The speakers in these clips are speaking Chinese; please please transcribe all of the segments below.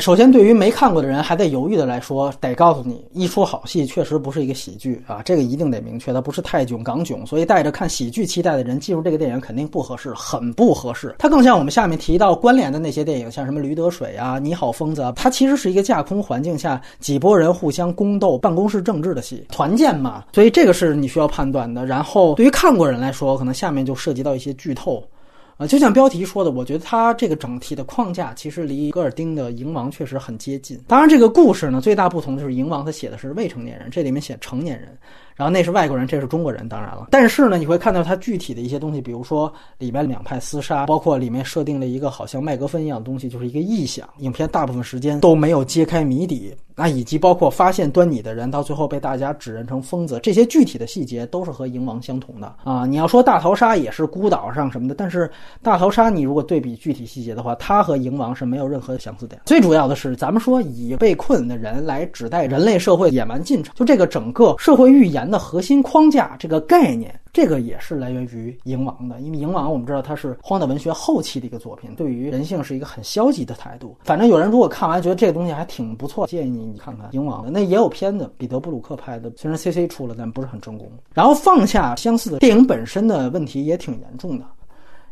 首先，对于没看过的人还在犹豫的来说，得告诉你，一出好戏确实不是一个喜剧啊，这个一定得明确，它不是泰囧、港囧，所以带着看喜剧期待的人进入这个电影肯定不合适，很不合适。它更像我们下面提到关联的那些电影，像什么《驴得水》啊、《你好，疯子》啊，它其实是一个架空环境下几拨人互相宫斗、办公室政治的戏，团建嘛，所以这个是你需要判断的。然后，对于看过人来说，可能下面就涉及到一些剧透。啊，就像标题说的，我觉得它这个整体的框架其实离戈尔丁的《蝇王》确实很接近。当然，这个故事呢，最大不同就是《蝇王》他写的是未成年人，这里面写成年人。然后那是外国人，这是中国人，当然了。但是呢，你会看到它具体的一些东西，比如说里面两派厮杀，包括里面设定了一个好像麦格芬一样的东西，就是一个臆想。影片大部分时间都没有揭开谜底，那以及包括发现端倪的人，到最后被大家指认成疯子，这些具体的细节都是和《蝇王》相同的啊。你要说大逃杀也是孤岛上什么的，但是大逃杀你如果对比具体细节的话，它和《蝇王》是没有任何相似点。最主要的是，咱们说以被困的人来指代人类社会野蛮进程，就这个整个社会预言的核心框。架这个概念，这个也是来源于《蝇王》的，因为《蝇王》我们知道它是荒诞文学后期的一个作品，对于人性是一个很消极的态度。反正有人如果看完觉得这个东西还挺不错，建议你你看看《蝇王》的，那也有片子，彼得·布鲁克拍的，虽然 C C 出了，但不是很成功。然后放下相似的电影本身的问题也挺严重的，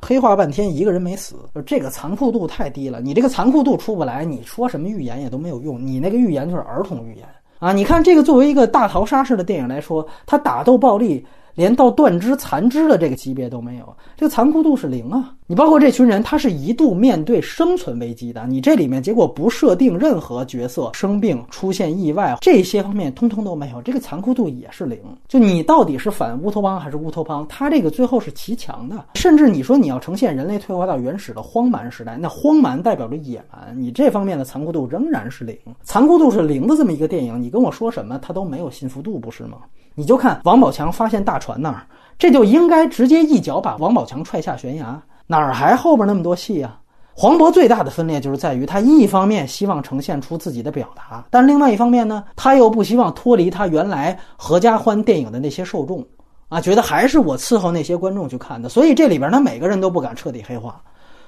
黑化半天一个人没死，就这个残酷度太低了。你这个残酷度出不来，你说什么预言也都没有用，你那个预言就是儿童预言。啊，你看这个作为一个大逃杀式的电影来说，它打斗暴力连到断肢残肢的这个级别都没有，这个残酷度是零啊。你包括这群人，他是一度面对生存危机的。你这里面结果不设定任何角色生病、出现意外这些方面，通通都没有，这个残酷度也是零。就你到底是反乌托邦还是乌托邦？他这个最后是骑墙的。甚至你说你要呈现人类退化到原始的荒蛮时代，那荒蛮代表着野蛮，你这方面的残酷度仍然是零。残酷度是零的这么一个电影，你跟我说什么，它都没有信服度，不是吗？你就看王宝强发现大船那儿，这就应该直接一脚把王宝强踹下悬崖。哪儿还后边那么多戏啊？黄渤最大的分裂就是在于他一方面希望呈现出自己的表达，但另外一方面呢，他又不希望脱离他原来合家欢电影的那些受众，啊，觉得还是我伺候那些观众去看的，所以这里边他每个人都不敢彻底黑化。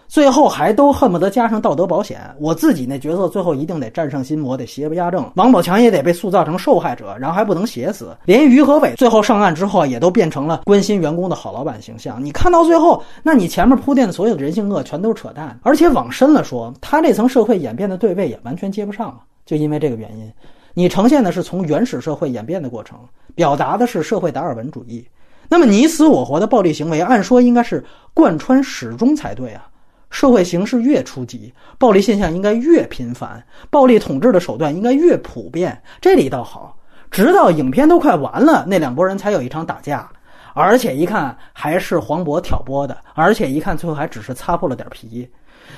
最后还都恨不得加上道德保险，我自己那角色最后一定得战胜心魔，得邪不压正。王宝强也得被塑造成受害者，然后还不能写死。连于和伟最后上岸之后，也都变成了关心员工的好老板形象。你看到最后，那你前面铺垫的所有的人性恶全都是扯淡。而且往深了说，他这层社会演变的对位也完全接不上了，就因为这个原因，你呈现的是从原始社会演变的过程，表达的是社会达尔文主义。那么你死我活的暴力行为，按说应该是贯穿始终才对啊。社会形势越初级，暴力现象应该越频繁，暴力统治的手段应该越普遍。这里倒好，直到影片都快完了，那两拨人才有一场打架，而且一看还是黄渤挑拨的，而且一看最后还只是擦破了点皮。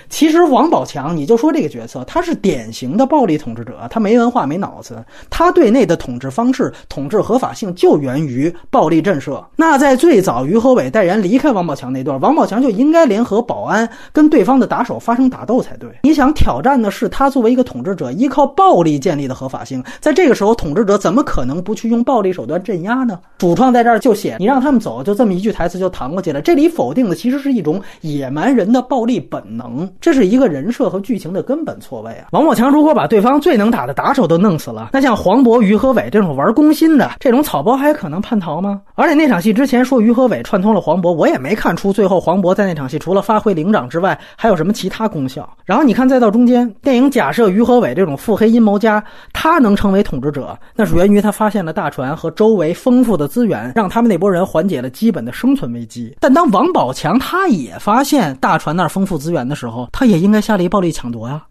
其实王宝强，你就说这个角色，他是典型的暴力统治者，他没文化没脑子，他对内的统治方式、统治合法性就源于暴力震慑。那在最早于和伟带人离开王宝强那段，王宝强就应该联合保安跟对方的打手发生打斗才对。你想挑战的是他作为一个统治者依靠暴力建立的合法性，在这个时候，统治者怎么可能不去用暴力手段镇压呢？主创在这儿就写你让他们走，就这么一句台词就弹过去了。这里否定的其实是一种野蛮人的暴力本能。这是一个人设和剧情的根本错位啊！王宝强如果把对方最能打的打手都弄死了，那像黄渤、于和伟这种玩攻心的这种草包还可能叛逃吗？而且那场戏之前说于和伟串通了黄渤，我也没看出最后黄渤在那场戏除了发挥灵长之外还有什么其他功效。然后你看再到中间，电影假设于和伟这种腹黑阴谋家他能成为统治者，那是源于他发现了大船和周围丰富的资源，让他们那波人缓解了基本的生存危机。但当王宝强他也发现大船那儿丰富资源的时候，他也应该下了一暴力抢夺呀。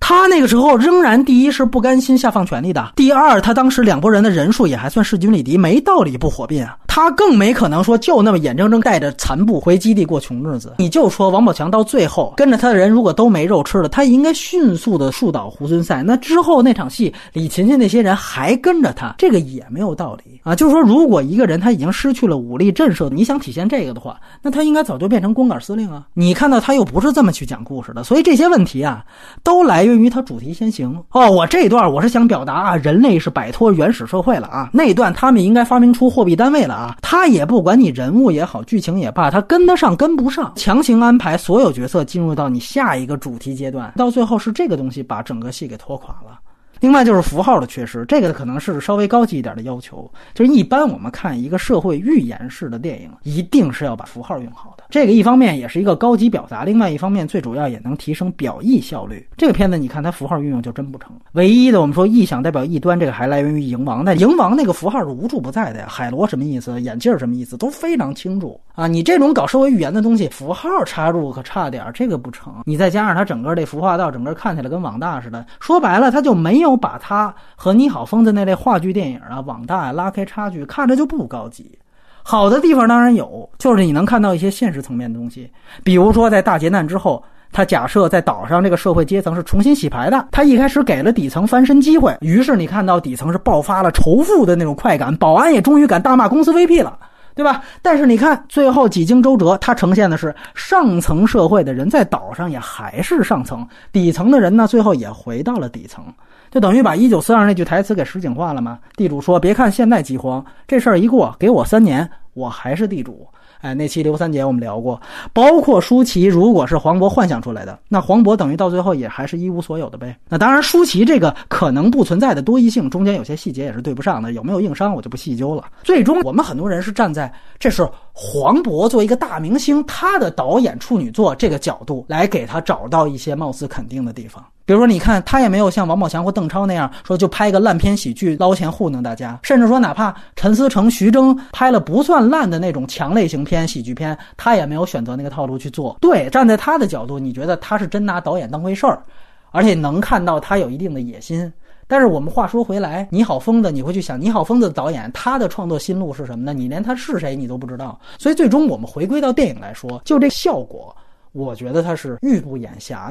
他那个时候仍然第一是不甘心下放权力的，第二他当时两拨人的人数也还算势均力敌，没道理不火并啊。他更没可能说就那么眼睁睁带着残部回基地过穷日子。你就说王宝强到最后跟着他的人如果都没肉吃了，他应该迅速的树倒猢狲散。那之后那场戏，李勤勤那些人还跟着他，这个也没有道理啊。就是说，如果一个人他已经失去了武力震慑，你想体现这个的话，那他应该早就变成光杆司令啊。你看到他又不是这么去讲故事的，所以这些问题啊，都来源于他主题先行。哦，我这段我是想表达啊，人类是摆脱原始社会了啊。那段他们应该发明出货币单位了。他也不管你人物也好，剧情也罢，他跟得上跟不上，强行安排所有角色进入到你下一个主题阶段，到最后是这个东西把整个戏给拖垮了。另外就是符号的缺失，这个可能是稍微高级一点的要求。就是一般我们看一个社会寓言式的电影，一定是要把符号用好的。这个一方面也是一个高级表达，另外一方面最主要也能提升表意效率。这个片子你看它符号运用就真不成。唯一的我们说意想代表异端，这个还来源于蝇王。那蝇王那个符号是无处不在的呀，海螺什么意思，眼镜什么意思都非常清楚啊。你这种搞社会语言的东西，符号插入可差点，这个不成。你再加上它整个这服化道，整个看起来跟网大似的，说白了它就没有。把它和《你好，疯子》那类话剧电影啊、网大啊拉开差距，看着就不高级。好的地方当然有，就是你能看到一些现实层面的东西，比如说在大劫难之后，他假设在岛上这个社会阶层是重新洗牌的，他一开始给了底层翻身机会，于是你看到底层是爆发了仇富的那种快感，保安也终于敢大骂公司 VP 了。对吧？但是你看，最后几经周折，它呈现的是上层社会的人在岛上也还是上层，底层的人呢，最后也回到了底层，就等于把一九四二那句台词给实景化了嘛。地主说：“别看现在饥荒，这事儿一过，给我三年，我还是地主。”哎，那期刘三姐我们聊过，包括舒淇，如果是黄渤幻想出来的，那黄渤等于到最后也还是一无所有的呗。那当然，舒淇这个可能不存在的多异性，中间有些细节也是对不上的，有没有硬伤我就不细究了。最终，我们很多人是站在这是黄渤作为一个大明星，他的导演处女作这个角度来给他找到一些貌似肯定的地方。比如说，你看他也没有像王宝强或邓超那样说就拍一个烂片喜剧捞钱糊弄大家，甚至说哪怕陈思诚、徐峥拍了不算烂的那种强类型片、喜剧片，他也没有选择那个套路去做。对，站在他的角度，你觉得他是真拿导演当回事儿，而且能看到他有一定的野心。但是我们话说回来，你好疯子，你会去想你好疯子的导演他的创作心路是什么呢？你连他是谁你都不知道。所以最终我们回归到电影来说，就这效果，我觉得他是欲不掩瑕的。